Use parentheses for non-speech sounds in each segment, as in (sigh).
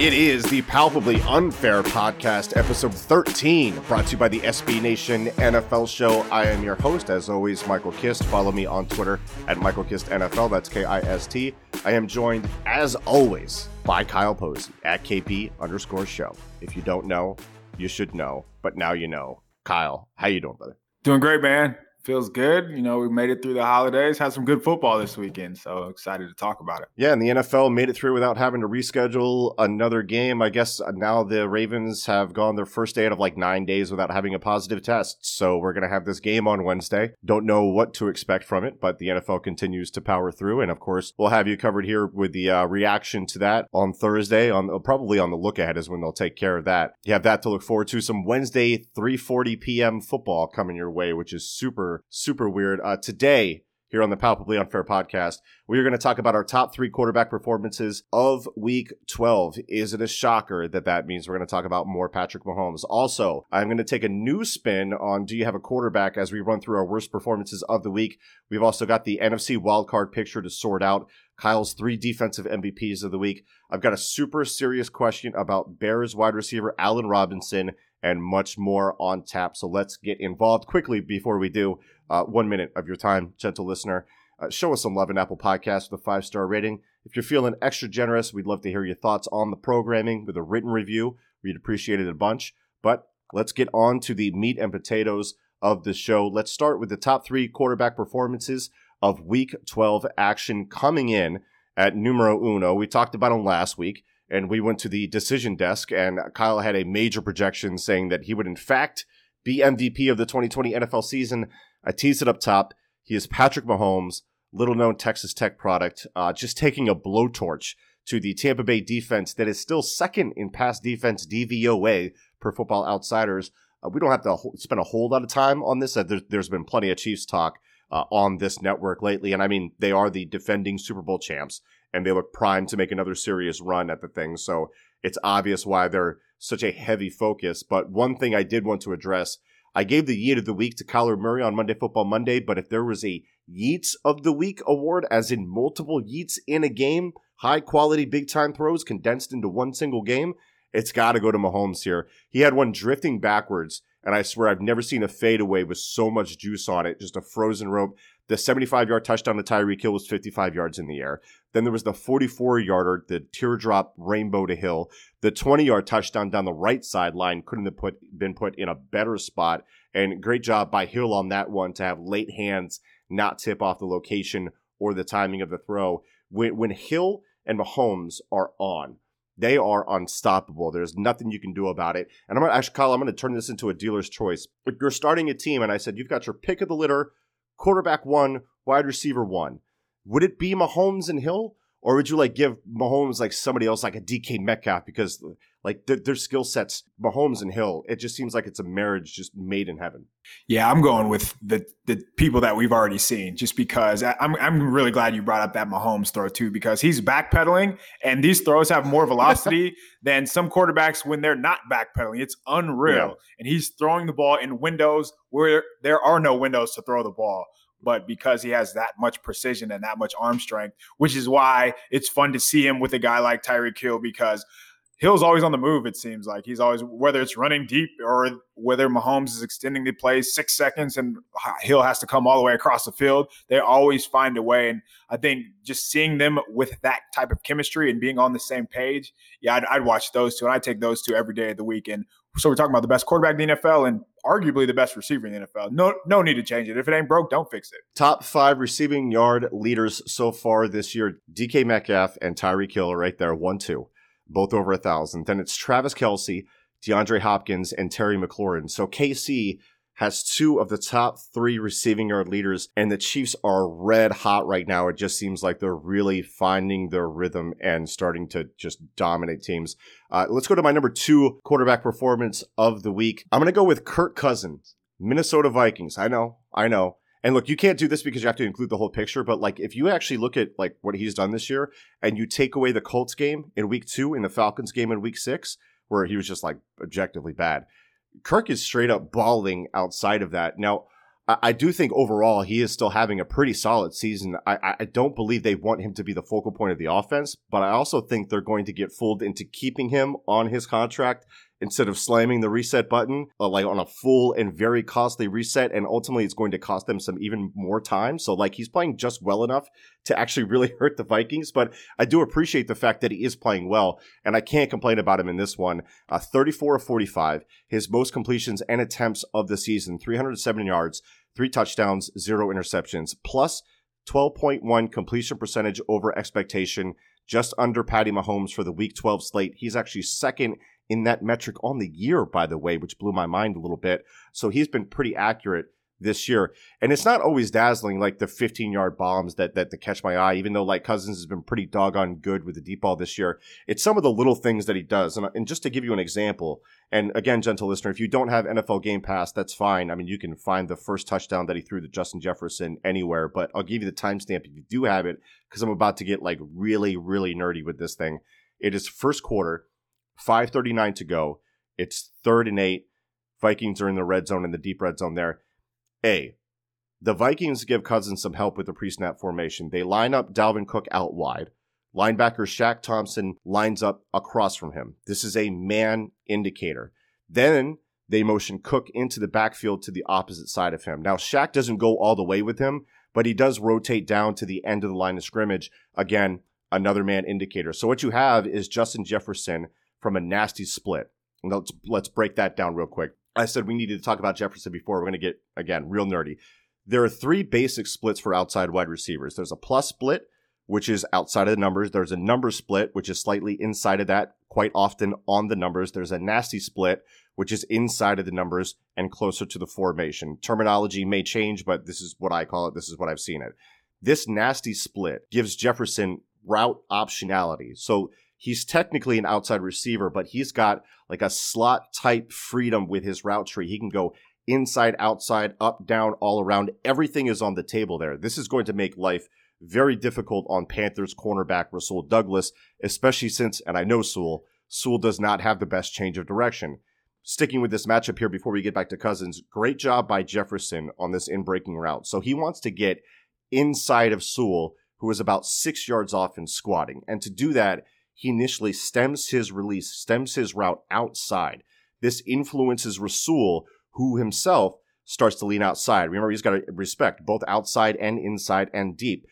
It is the Palpably Unfair Podcast, episode 13, brought to you by the SB Nation NFL Show. I am your host, as always, Michael Kist. Follow me on Twitter at Michael Kist NFL. That's K I S T. I am joined, as always, by Kyle Posey at KP underscore show. If you don't know, you should know, but now you know. Kyle, how you doing, brother? Doing great, man feels good. You know, we made it through the holidays, had some good football this weekend. So excited to talk about it. Yeah, and the NFL made it through without having to reschedule another game. I guess uh, now the Ravens have gone their first day out of like nine days without having a positive test. So we're going to have this game on Wednesday. Don't know what to expect from it, but the NFL continues to power through. And of course, we'll have you covered here with the uh, reaction to that on Thursday. On probably on the look ahead is when they'll take care of that. You have that to look forward to. Some Wednesday 3:40 p.m. football coming your way, which is super super, weird. Uh, today, here on the Palpably Unfair podcast, we are going to talk about our top three quarterback performances of week 12. Is it a shocker that that means we're going to talk about more Patrick Mahomes? Also, I'm going to take a new spin on do you have a quarterback as we run through our worst performances of the week. We've also got the NFC wildcard picture to sort out. Kyle's three defensive MVPs of the week. I've got a super serious question about Bears wide receiver Allen Robinson and much more on tap. So let's get involved quickly before we do. Uh, one minute of your time, gentle listener. Uh, show us some love in Apple Podcasts with a five star rating. If you're feeling extra generous, we'd love to hear your thoughts on the programming with a written review. We'd appreciate it a bunch. But let's get on to the meat and potatoes of the show. Let's start with the top three quarterback performances of Week 12 action coming in at numero uno. We talked about them last week and we went to the decision desk, and Kyle had a major projection saying that he would, in fact, be MVP of the 2020 NFL season. I teased it up top. He is Patrick Mahomes, little known Texas Tech product, uh, just taking a blowtorch to the Tampa Bay defense that is still second in pass defense DVOA per Football Outsiders. Uh, we don't have to spend a whole lot of time on this. Uh, there, has been plenty of Chiefs talk uh, on this network lately, and I mean they are the defending Super Bowl champs and they look primed to make another serious run at the thing. So it's obvious why they're such a heavy focus. But one thing I did want to address I gave the Yeet of the Week to Kyler Murray on Monday Football Monday, but if there was a Yeets of the Week award, as in multiple Yeets in a game, high quality big time throws condensed into one single game, it's got to go to Mahomes here. He had one drifting backwards, and I swear I've never seen a fadeaway with so much juice on it, just a frozen rope. The 75 yard touchdown to Tyreek Hill was 55 yards in the air. Then there was the 44 yarder, the teardrop rainbow to Hill. The 20 yard touchdown down the right sideline couldn't have put, been put in a better spot. And great job by Hill on that one to have late hands not tip off the location or the timing of the throw. When, when Hill and Mahomes are on, they are unstoppable. There's nothing you can do about it. And I'm going to actually, Kyle, I'm going to turn this into a dealer's choice. If you're starting a team and I said, you've got your pick of the litter quarterback one, wide receiver one. Would it be Mahomes and Hill? Or would you like give Mahomes like somebody else like a DK Metcalf because like their, their skill sets, Mahomes and Hill, it just seems like it's a marriage just made in heaven. Yeah, I'm going with the the people that we've already seen, just because I'm I'm really glad you brought up that Mahomes throw too, because he's backpedaling and these throws have more velocity (laughs) than some quarterbacks when they're not backpedaling. It's unreal, yeah. and he's throwing the ball in windows where there are no windows to throw the ball but because he has that much precision and that much arm strength, which is why it's fun to see him with a guy like Tyreek Hill because Hill's always on the move. It seems like he's always whether it's running deep or whether Mahomes is extending the play six seconds and Hill has to come all the way across the field. They always find a way, and I think just seeing them with that type of chemistry and being on the same page, yeah, I'd, I'd watch those two, and I take those two every day of the week. And so we're talking about the best quarterback in the NFL and arguably the best receiver in the NFL. No, no need to change it. If it ain't broke, don't fix it. Top five receiving yard leaders so far this year: DK Metcalf and Tyreek Hill right there, one two both over a thousand. Then it's Travis Kelce, DeAndre Hopkins, and Terry McLaurin. So KC has two of the top three receiving yard leaders, and the Chiefs are red hot right now. It just seems like they're really finding their rhythm and starting to just dominate teams. Uh, let's go to my number two quarterback performance of the week. I'm going to go with Kirk Cousins, Minnesota Vikings. I know, I know. And look, you can't do this because you have to include the whole picture, but like if you actually look at like what he's done this year and you take away the Colts game in week 2 and the Falcons game in week 6 where he was just like objectively bad. Kirk is straight up balling outside of that. Now, I, I do think overall he is still having a pretty solid season. I, I don't believe they want him to be the focal point of the offense, but I also think they're going to get fooled into keeping him on his contract instead of slamming the reset button uh, like on a full and very costly reset and ultimately it's going to cost them some even more time so like he's playing just well enough to actually really (laughs) hurt the vikings but i do appreciate the fact that he is playing well and i can't complain about him in this one uh, 34 of 45 his most completions and attempts of the season 307 yards three touchdowns zero interceptions plus 12.1 completion percentage over expectation just under Patty Mahomes for the week 12 slate. He's actually second in that metric on the year, by the way, which blew my mind a little bit. So he's been pretty accurate this year. And it's not always dazzling like the 15 yard bombs that, that, that catch my eye, even though like Cousins has been pretty doggone good with the deep ball this year. It's some of the little things that he does. And, and just to give you an example, and again, gentle listener, if you don't have NFL Game Pass, that's fine. I mean, you can find the first touchdown that he threw to Justin Jefferson anywhere, but I'll give you the timestamp if you do have it, because I'm about to get like really, really nerdy with this thing. It is first quarter. 539 to go. It's third and eight. Vikings are in the red zone in the deep red zone there. A. The Vikings give Cousins some help with the pre snap formation. They line up Dalvin Cook out wide. Linebacker Shaq Thompson lines up across from him. This is a man indicator. Then they motion Cook into the backfield to the opposite side of him. Now, Shaq doesn't go all the way with him, but he does rotate down to the end of the line of scrimmage. Again, another man indicator. So what you have is Justin Jefferson from a nasty split. Let's let's break that down real quick. I said we needed to talk about Jefferson before. We're going to get again real nerdy. There are three basic splits for outside wide receivers. There's a plus split, which is outside of the numbers. There's a number split, which is slightly inside of that, quite often on the numbers. There's a nasty split, which is inside of the numbers and closer to the formation. Terminology may change, but this is what I call it. This is what I've seen it. This nasty split gives Jefferson route optionality. So he's technically an outside receiver, but he's got like a slot type freedom with his route tree. He can go inside, outside, up, down, all around. Everything is on the table there. This is going to make life very difficult on Panthers cornerback Rasul Douglas, especially since, and I know Sewell, Sewell does not have the best change of direction. Sticking with this matchup here before we get back to Cousins, great job by Jefferson on this in breaking route. So he wants to get inside of Sewell, who is about six yards off and squatting. And to do that, he initially stems his release, stems his route outside. This influences Rasul, who himself starts to lean outside. Remember, he's got to respect both outside and inside and deep.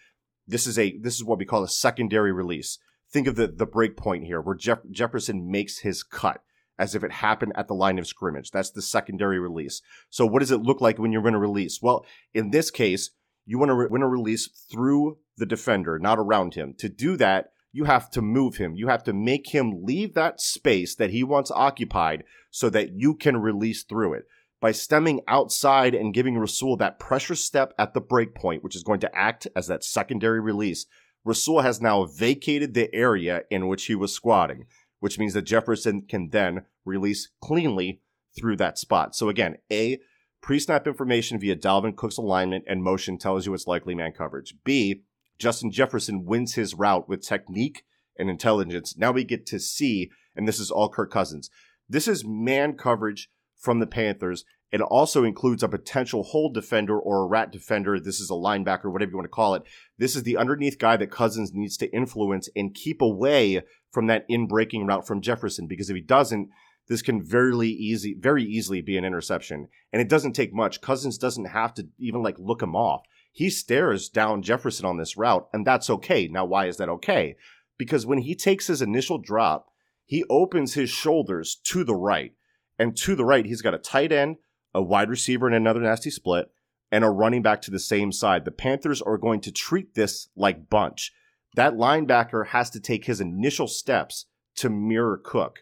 This is a this is what we call a secondary release. Think of the the break point here, where Jeff, Jefferson makes his cut as if it happened at the line of scrimmage. That's the secondary release. So, what does it look like when you're going to release? Well, in this case, you want to re- win a release through the defender, not around him. To do that, you have to move him. You have to make him leave that space that he wants occupied so that you can release through it. By stemming outside and giving Rasul that pressure step at the break point, which is going to act as that secondary release, Rasul has now vacated the area in which he was squatting, which means that Jefferson can then release cleanly through that spot. So again, A, pre-snap information via Dalvin Cook's alignment and motion tells you it's likely man coverage. B, Justin Jefferson wins his route with technique and intelligence. Now we get to see, and this is all Kirk Cousins. This is man coverage from the Panthers. It also includes a potential hole defender or a rat defender. This is a linebacker, whatever you want to call it. This is the underneath guy that Cousins needs to influence and keep away from that in breaking route from Jefferson. Because if he doesn't, this can very easy, very easily be an interception. And it doesn't take much. Cousins doesn't have to even like look him off he stares down Jefferson on this route, and that's okay. Now, why is that okay? Because when he takes his initial drop, he opens his shoulders to the right. And to the right, he's got a tight end, a wide receiver, and another nasty split, and a running back to the same side. The Panthers are going to treat this like bunch. That linebacker has to take his initial steps to mirror Cook.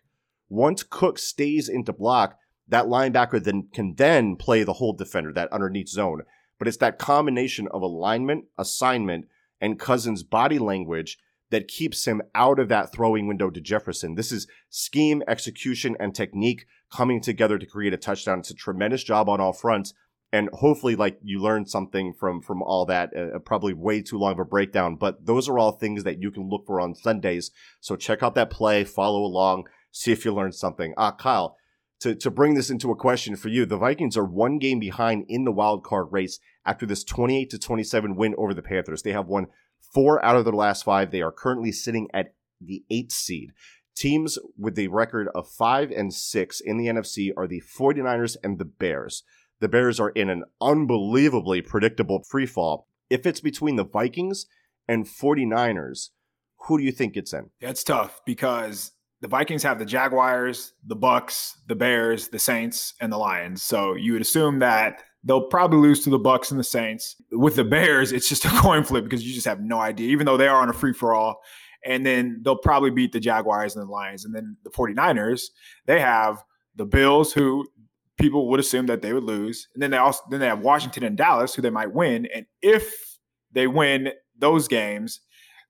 Once Cook stays into block, that linebacker then can then play the hole defender, that underneath zone but it's that combination of alignment, assignment, and Cousins' body language that keeps him out of that throwing window to Jefferson. This is scheme, execution, and technique coming together to create a touchdown. It's a tremendous job on all fronts. And hopefully, like you learned something from from all that. Uh, probably way too long of a breakdown, but those are all things that you can look for on Sundays. So check out that play, follow along, see if you learned something. Ah, Kyle, to, to bring this into a question for you, the Vikings are one game behind in the wild card race after this 28 to 27 win over the Panthers. They have won four out of their last five. They are currently sitting at the eighth seed. Teams with a record of five and six in the NFC are the 49ers and the Bears. The Bears are in an unbelievably predictable free fall. If it's between the Vikings and 49ers, who do you think gets in? That's tough because the Vikings have the Jaguars, the Bucks, the Bears, the Saints, and the Lions. So you would assume that they'll probably lose to the Bucks and the Saints. With the Bears, it's just a (laughs) coin flip because you just have no idea, even though they are on a free for all. And then they'll probably beat the Jaguars and the Lions. And then the 49ers, they have the Bills, who people would assume that they would lose. And then they also then they have Washington and Dallas, who they might win. And if they win those games,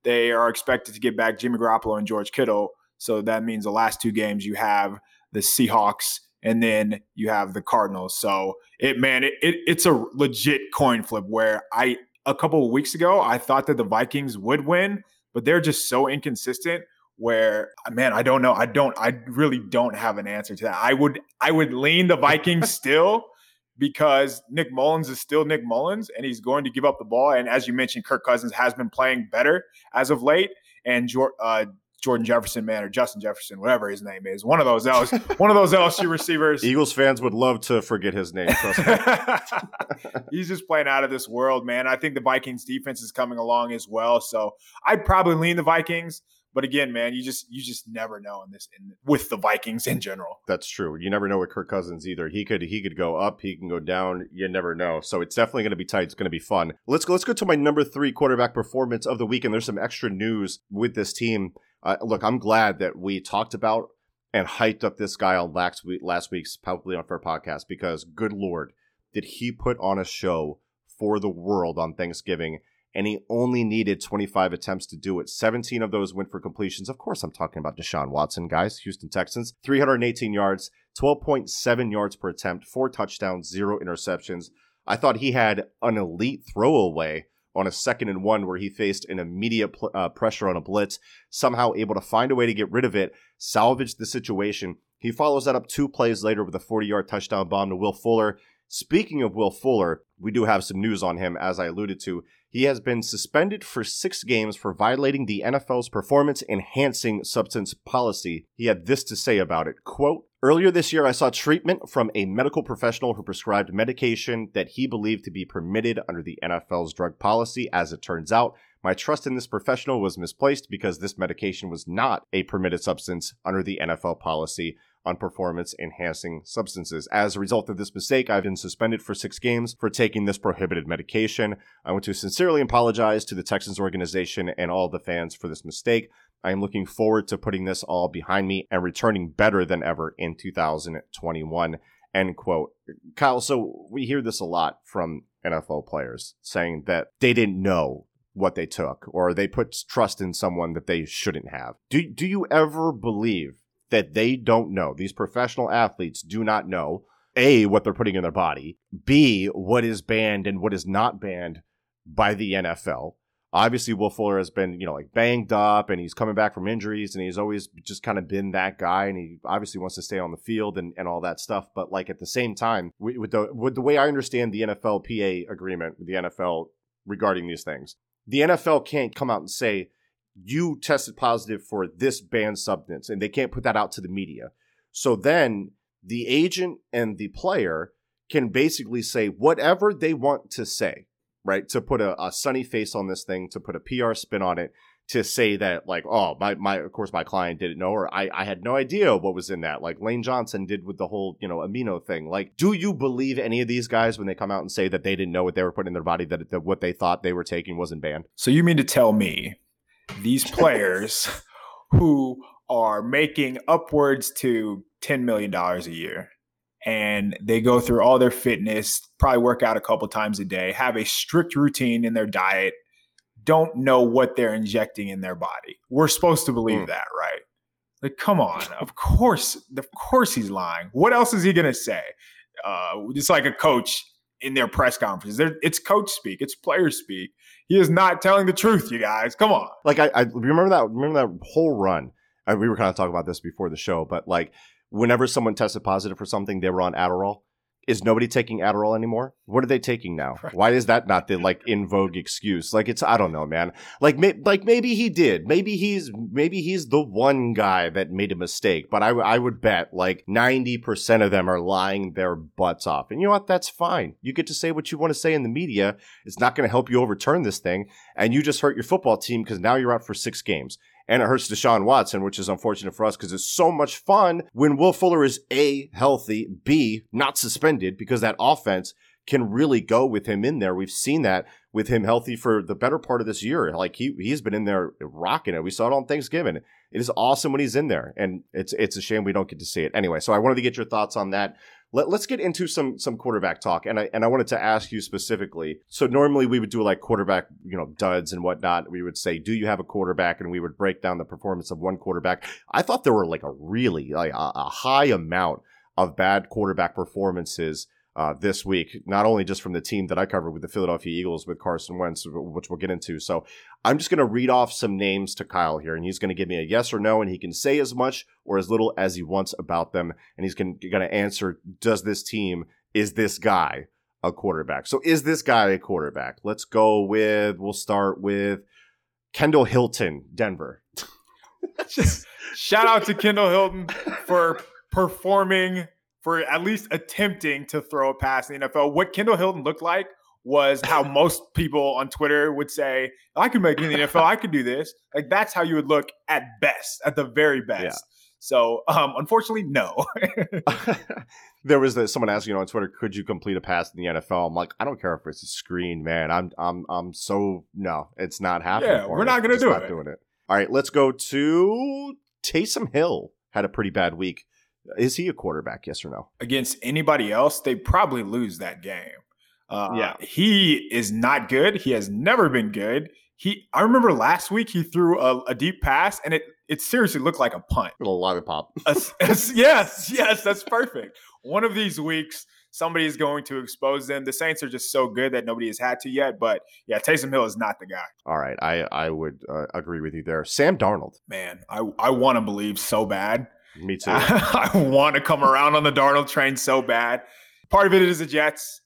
they are expected to get back Jimmy Garoppolo and George Kittle. So that means the last two games you have the Seahawks and then you have the Cardinals. So it man, it, it it's a legit coin flip where I a couple of weeks ago I thought that the Vikings would win, but they're just so inconsistent where man, I don't know. I don't I really don't have an answer to that. I would I would lean the Vikings (laughs) still because Nick Mullens is still Nick Mullens and he's going to give up the ball. And as you mentioned, Kirk Cousins has been playing better as of late. And uh, Jordan Jefferson, man, or Justin Jefferson, whatever his name is, one of those else, (laughs) one of those LSU receivers. Eagles fans would love to forget his name. Trust me. (laughs) He's just playing out of this world, man. I think the Vikings defense is coming along as well. So I'd probably lean the Vikings. But again, man, you just you just never know in this in, with the Vikings in general. That's true. You never know with Kirk Cousins either. He could he could go up, he can go down. You never know. So it's definitely going to be tight. It's going to be fun. Let's go. Let's go to my number three quarterback performance of the week. And there's some extra news with this team. Uh, look, I'm glad that we talked about and hyped up this guy on last week last week's Palpably Unfair podcast because good lord, did he put on a show for the world on Thanksgiving? and he only needed 25 attempts to do it. 17 of those went for completions. Of course, I'm talking about Deshaun Watson, guys, Houston Texans. 318 yards, 12.7 yards per attempt, four touchdowns, zero interceptions. I thought he had an elite throwaway on a second and one where he faced an immediate pl- uh, pressure on a blitz, somehow able to find a way to get rid of it, salvage the situation. He follows that up two plays later with a 40 yard touchdown bomb to Will Fuller. Speaking of Will Fuller, we do have some news on him, as I alluded to. He has been suspended for six games for violating the NFL's performance enhancing substance policy. He had this to say about it quote, Earlier this year, I saw treatment from a medical professional who prescribed medication that he believed to be permitted under the NFL's drug policy. As it turns out, my trust in this professional was misplaced because this medication was not a permitted substance under the NFL policy on performance enhancing substances. As a result of this mistake, I've been suspended for six games for taking this prohibited medication. I want to sincerely apologize to the Texans organization and all the fans for this mistake. I am looking forward to putting this all behind me and returning better than ever in 2021. End quote. Kyle, so we hear this a lot from NFL players saying that they didn't know what they took or they put trust in someone that they shouldn't have. Do, do you ever believe that they don't know. These professional athletes do not know A, what they're putting in their body, B, what is banned and what is not banned by the NFL. Obviously, Will Fuller has been, you know, like banged up and he's coming back from injuries and he's always just kind of been that guy and he obviously wants to stay on the field and, and all that stuff. But like at the same time, with the with the way I understand the NFL PA agreement with the NFL regarding these things, the NFL can't come out and say, you tested positive for this banned substance and they can't put that out to the media. So then the agent and the player can basically say whatever they want to say, right? To put a, a sunny face on this thing, to put a PR spin on it, to say that like, oh, my, my of course my client didn't know, or I, I had no idea what was in that, like Lane Johnson did with the whole, you know, amino thing. Like, do you believe any of these guys when they come out and say that they didn't know what they were putting in their body, that, that what they thought they were taking wasn't banned? So you mean to tell me these players who are making upwards to $10 million a year and they go through all their fitness, probably work out a couple times a day, have a strict routine in their diet, don't know what they're injecting in their body. We're supposed to believe mm. that, right? Like, come on. Of course, of course he's lying. What else is he gonna say? Uh, just like a coach in their press conferences. It's coach speak, it's player speak. He is not telling the truth, you guys. Come on. Like I, I remember that remember that whole run. I, we were kind of talking about this before the show, but like whenever someone tested positive for something, they were on Adderall. Is nobody taking Adderall anymore? What are they taking now? Why is that not the (laughs) like in vogue excuse? Like it's I don't know, man. Like may, like maybe he did. Maybe he's maybe he's the one guy that made a mistake. But I I would bet like ninety percent of them are lying their butts off. And you know what? That's fine. You get to say what you want to say in the media. It's not going to help you overturn this thing. And you just hurt your football team because now you're out for six games and it hurts Deshaun Watson, which is unfortunate for us because it's so much fun when Will Fuller is A, healthy, B, not suspended because that offense can really go with him in there. We've seen that with him healthy for the better part of this year. Like he he's been in there rocking it. We saw it on Thanksgiving. It is awesome when he's in there, and it's it's a shame we don't get to see it anyway. So I wanted to get your thoughts on that. Let, us get into some some quarterback talk, and I and I wanted to ask you specifically. So normally we would do like quarterback, you know, duds and whatnot. We would say, "Do you have a quarterback?" And we would break down the performance of one quarterback. I thought there were like a really like a, a high amount of bad quarterback performances uh, this week, not only just from the team that I covered with the Philadelphia Eagles with Carson Wentz, which we'll get into. So I'm just going to read off some names to Kyle here, and he's going to give me a yes or no, and he can say as much or as little as he wants about them, and he's going to answer: Does this team is this guy a quarterback? So is this guy a quarterback? Let's go with. We'll start with Kendall Hinton, Denver. (laughs) Shout out to Kendall Hinton for performing for at least attempting to throw a pass in the NFL. What Kendall Hinton looked like was how (laughs) most people on Twitter would say, I can make it in the NFL. I could do this. Like that's how you would look at best, at the very best. Yeah. So, um, unfortunately, no. (laughs) there was this, someone asking you know, on Twitter, could you complete a pass in the NFL? I'm like, I don't care if it's a screen, man. I'm, I'm, I'm so no, it's not happening. Yeah, we're not going to do it. Doing it. All right, let's go to Taysom Hill. Had a pretty bad week. Is he a quarterback? Yes or no? Against anybody else, they probably lose that game. Uh, yeah, he is not good. He has never been good. He, I remember last week he threw a, a deep pass and it it seriously looked like a punt. A little lollipop. (laughs) yes, yes, that's perfect. One of these weeks, somebody is going to expose them. The Saints are just so good that nobody has had to yet. But yeah, Taysom Hill is not the guy. All right, I I would uh, agree with you there. Sam Darnold. Man, I I want to believe so bad me (laughs) too. I, I want to come around on the Darnold train so bad. Part of it is the Jets,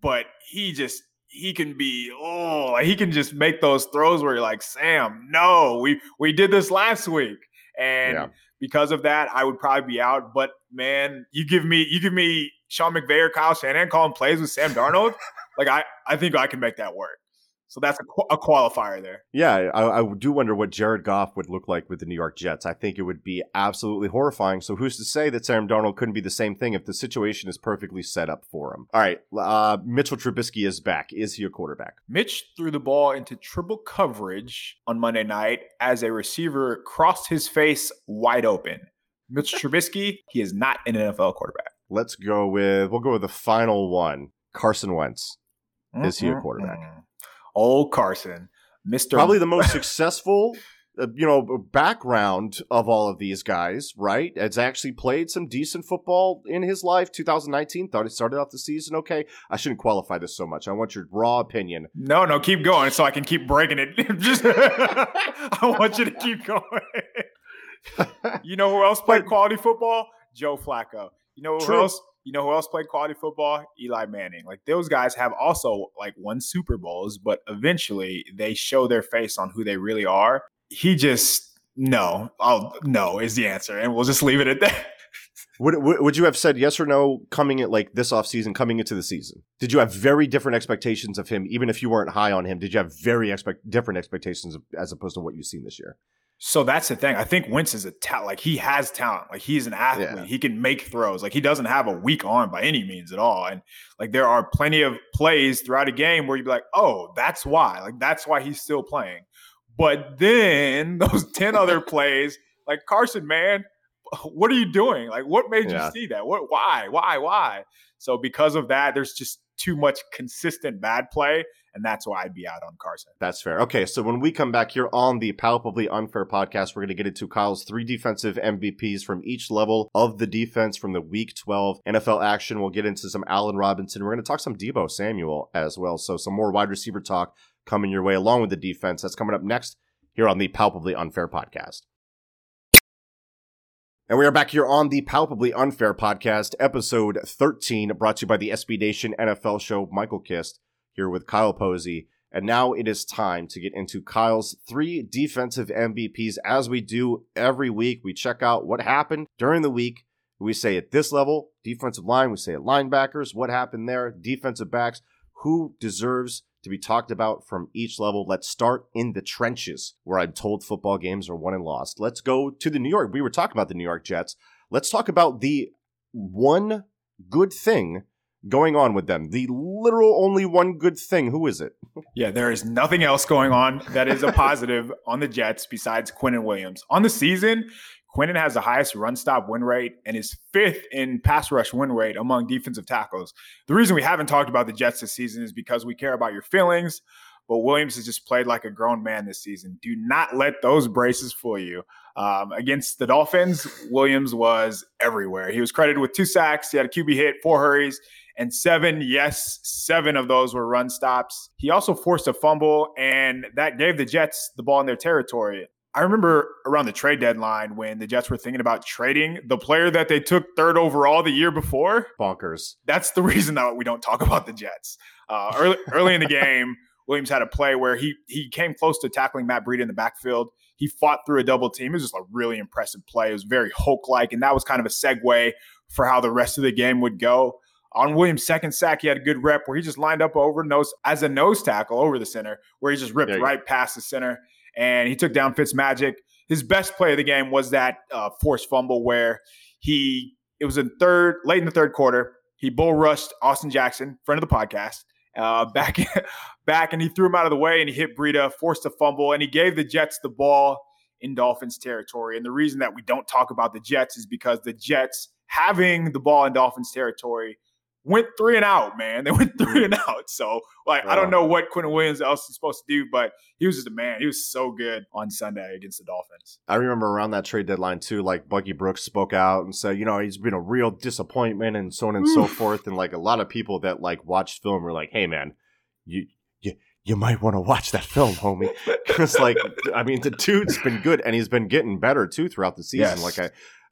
but he just he can be oh he can just make those throws where you're like Sam, no, we we did this last week, and yeah. because of that, I would probably be out. But man, you give me you give me Sean McVay or Kyle Shanahan calling plays with Sam Darnold, (laughs) like I I think I can make that work. So that's a, a qualifier there. Yeah, I, I, do wonder what Jared Goff would look like with the New York Jets. I think it would be absolutely horrifying. So who's to say that Sam Darnold couldn't be the same thing if the situation is perfectly set up for him? All right, uh, Mitchell Trubisky is back. Is he a quarterback? Mitch threw the ball into triple coverage on Monday night as a receiver crossed his face wide open. Mitch (laughs) Trubisky, he is not an NFL quarterback. Let's go with we'll go with the final one. Carson Wentz. Is he a quarterback? Mm-hmm. Old Carson, Mr. Probably the most (laughs) successful, uh, you know, background of all of these guys, right? Has actually played some decent football in his life. 2019, thought he started off the season okay. I shouldn't qualify this so much. I want your raw opinion. No, no, keep going so I can keep breaking it. (laughs) Just, (laughs) I want you to keep going. you know who else played quality football? Joe Flacco. You know who True. else? You know who else played quality football? Eli Manning. Like those guys have also like won Super Bowls, but eventually they show their face on who they really are. He just no, oh no is the answer, and we'll just leave it at that. (laughs) Would, would you have said yes or no coming at like this offseason, coming into the season? Did you have very different expectations of him, even if you weren't high on him? Did you have very expect different expectations of, as opposed to what you've seen this year? So that's the thing. I think Wentz is a talent. Like he has talent. Like he's an athlete. Yeah. He can make throws. Like he doesn't have a weak arm by any means at all. And like there are plenty of plays throughout a game where you'd be like, oh, that's why. Like that's why he's still playing. But then (laughs) those 10 other (laughs) plays, like Carson, man, what are you doing? Like what made yeah. you see that? What why? Why? Why? So because of that, there's just too much consistent bad play and that's why I'd be out on Carson. That's fair. Okay, so when we come back here on the Palpably Unfair podcast, we're going to get into Kyle's three defensive MVPs from each level of the defense from the Week 12 NFL action. We'll get into some Allen Robinson. We're going to talk some Deebo Samuel as well. So some more wide receiver talk coming your way along with the defense. That's coming up next here on the Palpably Unfair podcast. And we are back here on the Palpably Unfair podcast, episode 13, brought to you by the SB Nation NFL show. Michael Kist here with Kyle Posey. And now it is time to get into Kyle's three defensive MVPs. As we do every week, we check out what happened during the week. We say at this level, defensive line, we say at linebackers, what happened there, defensive backs, who deserves to be talked about from each level. Let's start in the trenches where I'm told football games are won and lost. Let's go to the New York. We were talking about the New York Jets. Let's talk about the one good thing going on with them. The literal only one good thing. Who is it? Yeah, there is nothing else going on that is a (laughs) positive on the Jets besides Quinnen Williams. On the season, Quinnen has the highest run stop win rate and is fifth in pass rush win rate among defensive tackles. The reason we haven't talked about the Jets this season is because we care about your feelings, but Williams has just played like a grown man this season. Do not let those braces fool you. Um, against the Dolphins, Williams was everywhere. He was credited with two sacks, he had a QB hit, four hurries, and seven, yes, seven of those were run stops. He also forced a fumble, and that gave the Jets the ball in their territory. I remember around the trade deadline when the Jets were thinking about trading the player that they took third overall the year before. Bonkers. That's the (laughs) reason that we don't talk about the Jets. Uh, early, early in the (laughs) game, Williams had a play where he he came close to tackling Matt Breida in the backfield. He fought through a double team. It was just a really impressive play. It was very Hulk like, and that was kind of a segue for how the rest of the game would go. On Williams' second sack, he had a good rep where he just lined up over nose as a nose tackle over the center, where he just ripped right past the center and he took down Fitzmagic. His best play of the game was that uh, forced fumble where he it was in third late in the third quarter. He bull rushed Austin Jackson, friend of the podcast, uh, (laughs) back back, and he threw him out of the way, and he hit Breida, forced a fumble, and he gave the Jets the ball in Dolphins territory. And the reason that we don't talk about the Jets is because the Jets having the ball in Dolphins territory went three and out, man. (laughs) They went three and mm. out. So, like, I don't know what Quinnen Williams else is supposed to do, but he was just a man. He was so good on Sunday against the Dolphins. I remember around that trade deadline too, like Bucky Brooks spoke out and said, you know, he's been a real disappointment and so on and so forth. And like a lot of people that like watched film were like, hey man, you you you might want to watch that film, homie. (laughs) Because like, I mean, the dude's been good and he's been getting better too throughout the season. Yes. Like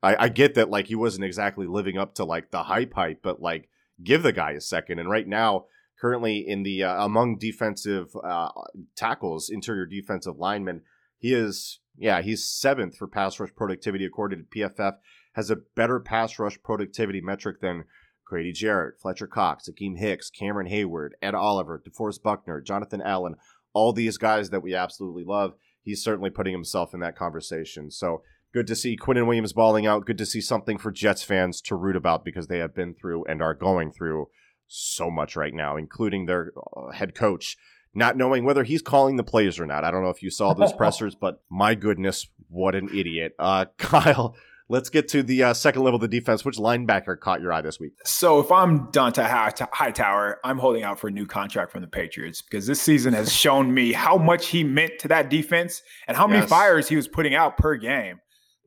I, I I get that like he wasn't exactly living up to like the hype hype, but like give the guy a second. And right now, currently in the uh, among defensive uh, tackles, interior defensive linemen, he is yeah he's seventh for pass rush productivity according to PFF. Has a better pass rush productivity metric than Grady Jarrett, Fletcher Cox, Akiem Hicks, Cameron Heyward, Ed Oliver, DeForest Buckner, Jonathan Allen, all these guys that we absolutely love. He's certainly putting himself in that conversation. So Good to see Quinnen Williams balling out. Good to see something for Jets fans to root about because they have been through and are going through so much right now, including their uh, head coach not knowing whether he's calling the plays or not. I don't know if you saw those (laughs) pressers, but my goodness, what an idiot. Uh, (laughs) Kyle, let's get to the uh, second level of the defense. Which linebacker caught your eye this week? So, if I'm Dont'a Hightower, I'm holding out for a new contract from the Patriots because this season has shown me how much he meant to that defense and how many yes. fires he was putting out per game.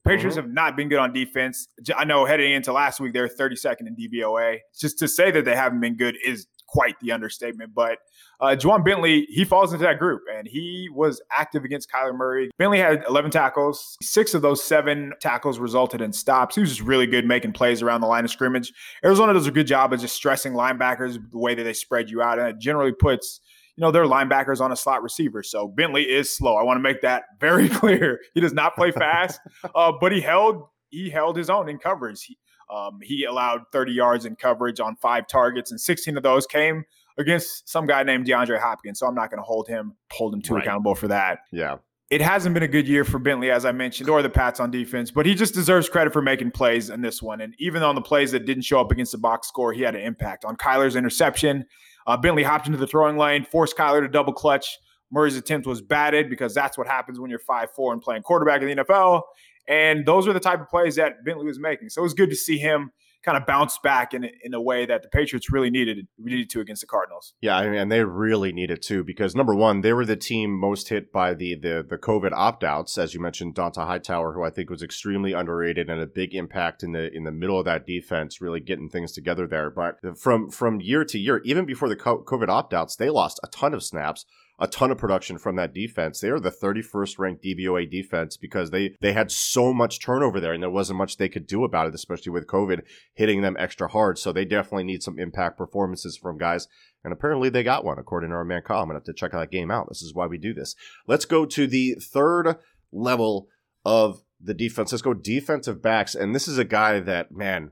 Patriots mm-hmm. have not been good on defense. I know heading into last week, they're 32nd in DVOA. Just to say that they haven't been good is quite the understatement. But uh, Ja'Whaun Bentley, he falls into that group, and he was active against Kyler Murray. Bentley had 11 tackles. Six of those seven tackles resulted in stops. He was just really good making plays around the line of scrimmage. Arizona does a good job of just stressing linebackers the way that they spread you out, and it generally puts – you know, their linebackers on a slot receiver. So Bentley is slow. I want to make that (laughs) very clear. He does not play fast, (laughs) uh, but he held he held his own in coverage. He, um, he allowed 30 yards in coverage on five targets, and 16 of those came against some guy named DeAndre Hopkins. So I'm not going to hold him hold him too right. accountable for that. Yeah. It hasn't been a good year for Bentley, as I mentioned, or the Pats on defense, but he just deserves credit for making plays in this one. And even on the plays that didn't show up against the box score, he had an impact on Kyler's interception. Uh, Bentley hopped into the throwing lane, forced Kyler to double clutch. Murray's attempt was batted because that's what happens when you're 5'4 and playing quarterback in the NFL. And those were the type of plays that Bentley was making. So it was good to see him kind of bounce back in in a way that the Patriots really needed needed to against the Cardinals. Yeah, I mean, and they really needed to because number one, they were the team most hit by the the the COVID opt outs, as you mentioned, Dont'a Hightower, who I think was extremely underrated and a big impact in the in the middle of that defense, really getting things together there. But from from year to year, even before the COVID opt outs, they lost a ton of snaps. A ton of production from that defense. They are the 31st ranked DVOA defense because they they had so much turnover there and there wasn't much they could do about it, especially with COVID hitting them extra hard. So they definitely need some impact performances from guys. And apparently they got one, according to our man Kyle. I'm gonna have to check that game out. This is why we do this. Let's go to the third level of the defense. Let's go defensive backs. And this is a guy that, man,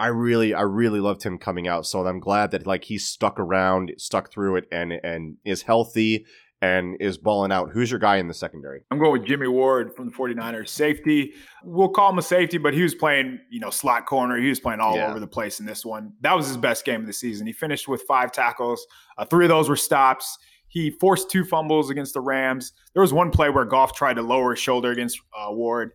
I really, I really loved him coming out. So I'm glad that like he stuck around, stuck through it, and and is healthy and is balling out. Who's your guy in the secondary? I'm going with Jimmy Ward from the 49ers. Safety. We'll call him a safety, but he was playing, you know, slot corner. He was playing all yeah. over the place in this one. That was his best game of the season. He finished with five tackles. Uh, three of those were stops. He forced two fumbles against the Rams. There was one play where Goff tried to lower his shoulder against uh, Ward.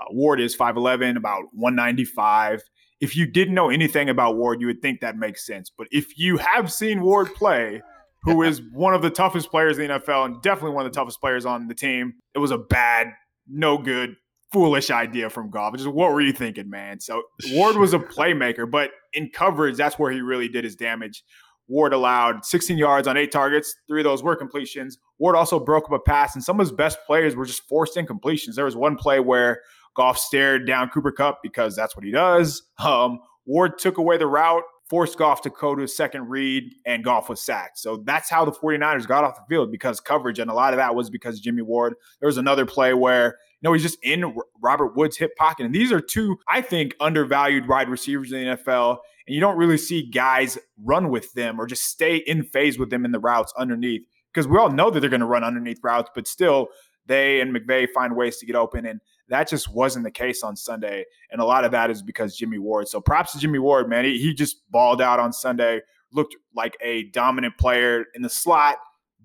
Uh, Ward is 5'11, about 195 if you didn't know anything about Ward, you would think that makes sense. But if you have seen Ward play, who (laughs) is one of the toughest players in the NFL and definitely one of the toughest players on the team, it was a bad, no good, foolish idea from Goff. Just what were you thinking, man? So Ward was a playmaker, but in coverage, that's where he really did his damage. Ward allowed 16 yards on eight targets. Three of those were completions. Ward also broke up a pass, and some of his best players were just forced incompletions. There was one play where Goff stared down Cooper Kupp because that's what he does. Um, Ward took away the route, forced Goff to go to a second read, and Goff was sacked. So that's how the 49ers got off the field because coverage. And a lot of that was because Jimmy Ward. There was another play where, you know, he's just in Robert Woods' hip pocket. And these are two, I think, undervalued wide receivers in the NFL. And you don't really see guys run with them or just stay in phase with them in the routes underneath because we all know that they're going to run underneath routes, but still, they and McVay find ways to get open. And that just wasn't the case on Sunday. And a lot of that is because Jimmy Ward. So props to Jimmy Ward, man. He, he just balled out on Sunday, looked like a dominant player in the slot,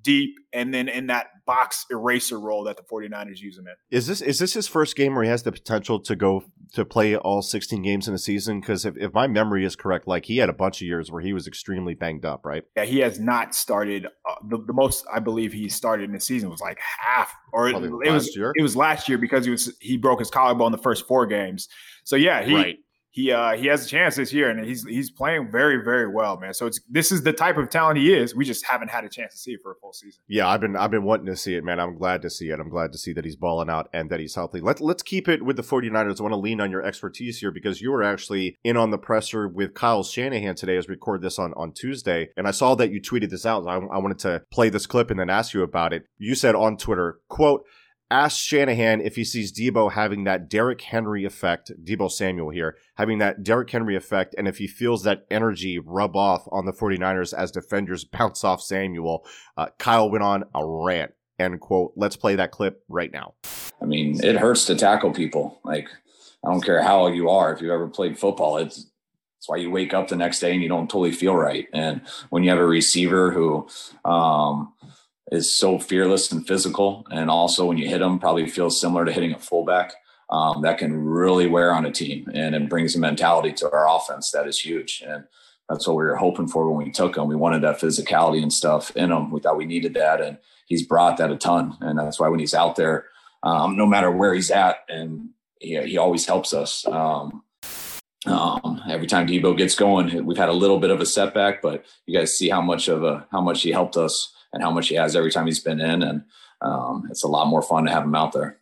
deep, and then in that box eraser role that the 49ers use him in. Is this is this his first game where he has the potential to go to play all 16 games in a season? Because if, if my memory is correct, like he had a bunch of years where he was extremely banged up, right? Yeah, he has not started. Uh, the, the, most I believe he started in the season was like half, or it, it was year. it was last year because he was he broke his collarbone in the first four games. So yeah, he right he uh he has a chance this year and he's he's playing very very well man. So it's this is the type of talent he is. We just haven't had a chance to see it for a full season. Yeah i've been i've been wanting to see it man. I'm glad to see it. I'm glad to see that he's balling out and that he's healthy. Let, let's keep it with the 49ers. I want to lean on your expertise here because you were actually in on the presser with kyle shanahan today as we record this on on tuesday and i saw that you tweeted this out. I, I wanted to play this clip and then ask you about it. You said on twitter quote asked Shanahan if he sees Deebo having that Derrick Henry effect, Deebo Samuel here, having that Derrick Henry effect, and if he feels that energy rub off on the 49ers as defenders (laughs) bounce off Samuel. Uh, Kyle went on a rant. End quote. Let's play that clip right now. I mean, it hurts to tackle people. Like, I don't care how you are. If you've ever played football, it's that's why you wake up the next day and you don't totally feel right. And when you have a receiver who, um, is so fearless and physical. And also when you hit them, probably feels similar to hitting a fullback. Um, that can really wear on a team and it brings a mentality to our offense that is huge. And that's what we were hoping for when we took him. We wanted that physicality and stuff in him. We thought we needed that. And he's brought that a ton. And that's why when he's out there, um, no matter where he's at, and he, he always helps us. Um, um, every time Deebo gets going, we've had a little bit of a setback, but you guys see how much of a, how much he helped us and how much he has every time he's been in. And um, it's a lot more fun to have him out there.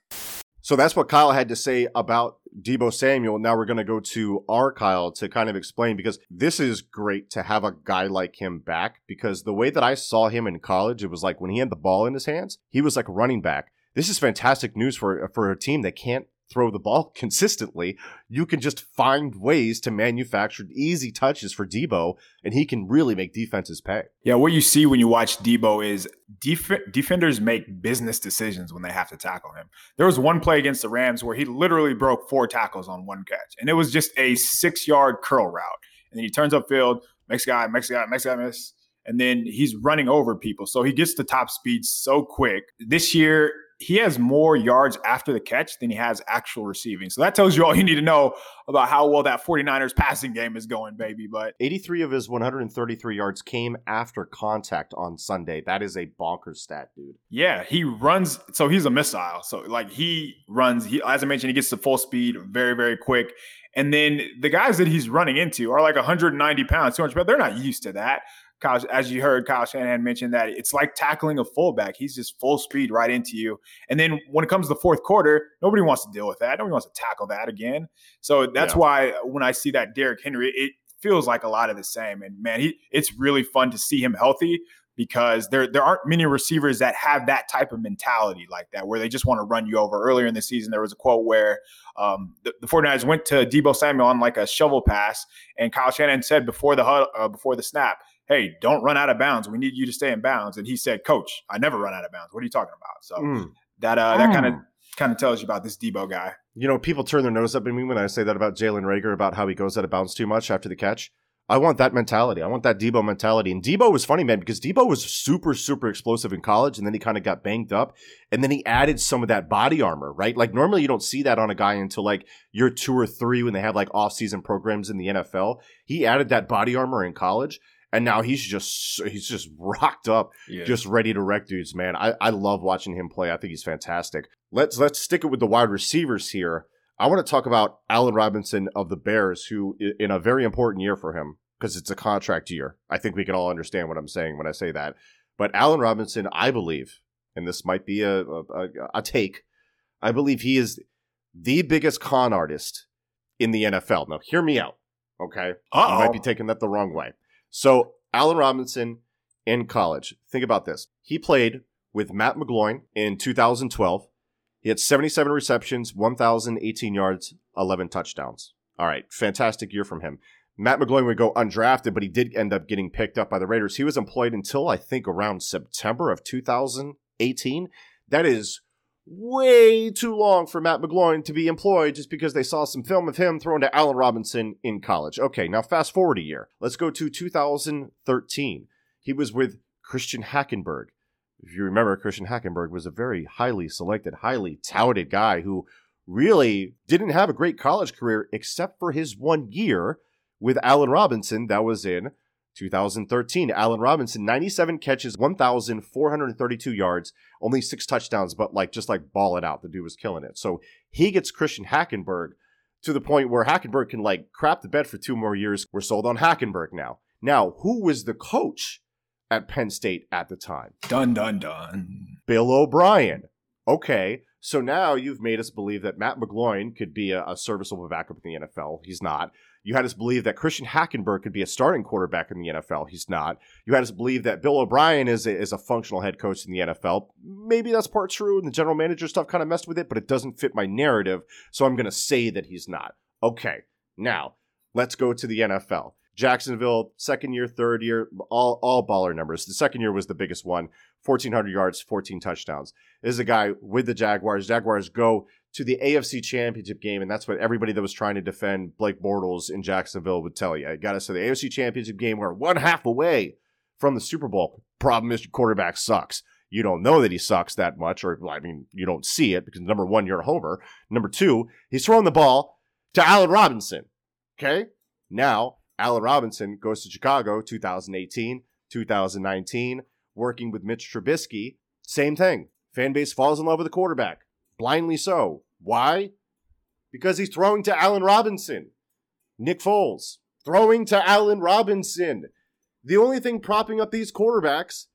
So that's what Kyle had to say about Deebo Samuel. Now we're going to go to our Kyle to kind of explain because this is great to have a guy like him back because the way that I saw him in college, it was like when he had the ball in his hands, he was like running back. This is fantastic news for for a team that can't throw the ball (laughs) consistently, you can just find ways to manufacture easy touches for Deebo, and he can really make defenses pay. Yeah, what you see when you watch Deebo is def- defenders make business decisions when they have to tackle him. There was one play against the Rams where he literally broke four tackles on one catch, and it was just a six yard curl route. And then he turns upfield, makes guy, makes guy, makes guy miss. And then he's running over people. So he gets to top speed so quick. This year, he has more yards after the catch than he has actual receiving. So that tells you all you need to know about how well that 49ers passing game is going, baby. But 83 of his 133 yards came after contact on Sunday. That is a bonkers stat, dude. Yeah, he runs. So he's a missile. So, like, he runs, he, as I mentioned, he gets to full speed very, very quick. And then the guys that he's running into are like 190 pounds, 200 pounds. They're not used to that. Kyle, as you heard Kyle Shanahan mention that it's like tackling a fullback. He's just full speed right into you. And then when it comes to the fourth quarter, nobody wants to deal with that. Nobody wants to tackle that again. So that's yeah. why when I see that Derrick Henry, it feels like a lot of the same. And man, he it's really fun to see him healthy because there there aren't many receivers that have that type of mentality like that, where they just want to run you over. Earlier in the season, there was a quote where um, the, the 49ers went to Deebo Samuel on like a shovel pass, and Kyle Shanahan said before the uh, before the snap, "Hey, don't run out of bounds. We need you to stay in bounds." And he said, "Coach, I never run out of bounds. What are you talking about?" So mm. that uh, that kind of kind of tells you about this Deebo guy. You know, people turn their nose up at me when I say that about Jalen Reagor about how he goes out of bounds too much after the catch. I want that mentality. I want that Deebo mentality. And Deebo was funny, man, because Deebo was super, super explosive in college, and then he kind of got banged up, and then he added some of that body armor, right? Like normally you don't see that on a guy until like year two or three when they have like off-season programs in the NFL. He added that body armor in college, and now he's just he's just rocked up, yeah. just ready to wreck dudes, man. I, I love watching him play. I think he's fantastic. Let's let's stick it with the wide receivers here. I want to talk about Allen Robinson of the Bears, who in a very important year for him because it's a contract year. I think we can all understand what I'm saying when I say that. But Allen Robinson, I believe, and this might be a, a, a take, I believe he is the biggest con artist in the NFL. Now, hear me out, okay? Uh-oh. I might be taking that the wrong way. So, Allen Robinson in college, think about this. He played with Matt McGloin in 2012. He had 77 receptions, 1,018 yards, 11 touchdowns. All right, fantastic year from him. Matt McGloin would go undrafted, but he did end up getting picked up by the Raiders. He was employed until I think around September of 2018. That is way too long for Matt McGloin to be employed just because they saw some film of him thrown to Allen Robinson in college. Okay, now fast forward a year. Let's go to 2013. He was with Christian Hackenberg. If you remember, Christian Hackenberg was a very highly selected, highly touted guy who really didn't have a great college career except for his one year with Allen Robinson. That was in 2013. Allen Robinson, 97 catches, 1,432 yards, only six touchdowns, but like just like ball it out. The dude was killing it. So he gets Christian Hackenberg to the point where Hackenberg can like crap the bed for two more years. We're sold on Hackenberg now. Now, who was the coach at Penn State at the time? Dun dun dun. Bill O'Brien. Okay, so now you've made us believe that Matt McGloin could be a, a serviceable backup in the NFL. He's not. You had us believe that Christian Hackenberg could be a starting quarterback in the NFL. He's not. You had us believe that Bill O'Brien is a, is a functional head coach in the NFL. Maybe that's part true, and the general manager stuff kind of messed with it, but it doesn't fit my narrative, so I'm going to say that he's not. Okay, now let's go to the NFL. Jacksonville, second year, third year, all all baller numbers. The second year was the biggest one. 1,400 yards, 14 touchdowns. This is a guy with the Jaguars. Jaguars go to the AFC Championship game, and that's what everybody that was trying to defend Blake Bortles in Jacksonville would tell you. I got us to the AFC Championship game. We're one half away from the Super Bowl. Problem is, your quarterback sucks. You don't know that he sucks that much, or I mean, you don't see it because number one, you're a homer. Number two, he's throwing the ball to Allen Robinson. Okay? Now, Allen Robinson goes to Chicago 2018, 2019 working with Mitch Trubisky, same thing. Fan base falls in love with the quarterback, blindly so. Why? Because he's throwing to Allen Robinson. Nick Foles throwing to Allen Robinson. The only thing propping up these quarterbacks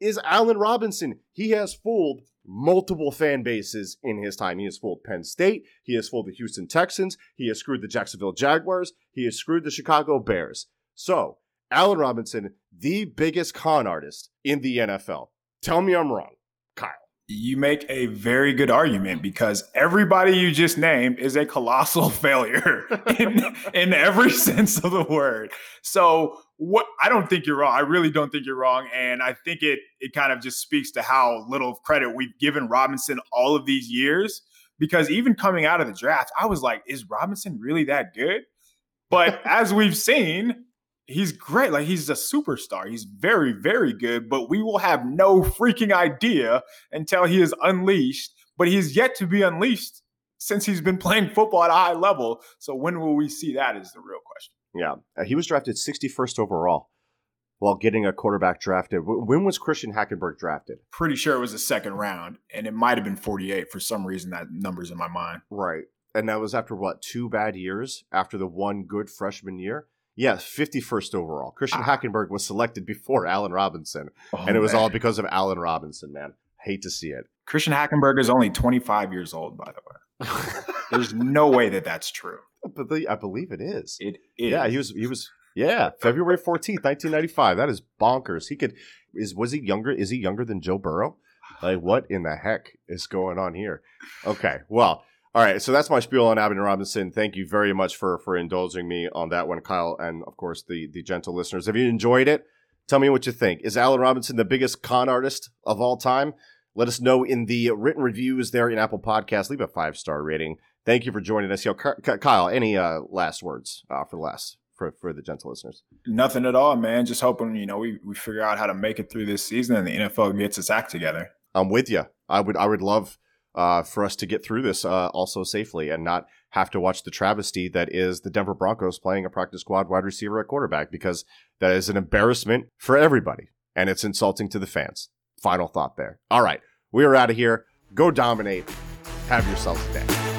is Allen Robinson. He has fooled multiple fan bases in his time. He has fooled Penn State. He has fooled the Houston Texans. He has screwed the Jacksonville Jaguars. He has screwed the Chicago Bears. So Allen Robinson, the biggest con artist in the NFL. Tell me I'm wrong, Kyle. You make a very good argument because everybody you just named is a colossal (laughs) failure in, in every (laughs) sense of the word. So what I don't think you're wrong. I really don't think you're wrong. And I think it it kind of just speaks to how little credit we've given Robinson all of these years. Because even coming out of the draft, I was like, is Robinson really that good? But (laughs) as we've seen, he's great. Like he's a superstar. He's very, very good, but we will have no freaking idea until he is unleashed. But he's yet to be unleashed since he's been (laughs) playing football at a high level. So when will we see that is the real question. Yeah. Uh, he was drafted 61st overall while getting a quarterback drafted. When was Christian Hackenberg drafted? Pretty sure it was the second round, and it might have been 48 for some reason. That number's in my mind. Right. And that was after what, two bad years after the one good freshman year? Yeah, 51st overall. Christian Ah. Hackenberg was selected before Allen Robinson, Oh, and it was man. all because of Allen Robinson, man. Hate to see it. Christian Hackenberg is only 25 years old, by the way. (laughs) There's no way that that's true. but the, I believe it is. It is. Yeah, he was. He was. Yeah, February fourteenth, nineteen ninety five. That is bonkers. He could. Is was he younger? Is he younger than Joe Burrow? Like what in the heck is going on here? Okay, well, all right. So that's my spiel on Abington Robinson. Thank you very much for for indulging me on that one, Kyle, and of course the the gentle listeners. If you enjoyed it, tell me what you think. Is Allen Robinson the biggest con artist of all time? Let us know in the written reviews there in Apple Podcasts. Leave a five star rating. Thank you for joining us. Yo, Ky- Kyle, any uh, last words uh, for the last for for the gentle listeners? Nothing at all, man. Just hoping, you know, we, we figure out how to make it through this season and the NFL gets its act together. I'm with you. I would I would love uh, for us to get through this uh, also safely and not have to watch the travesty that is the Denver Broncos playing a practice squad wide receiver at quarterback because that is an embarrassment for everybody and it's insulting to the fans. Final thought there. All right, we are out of here. Go dominate. Have yourselves a day.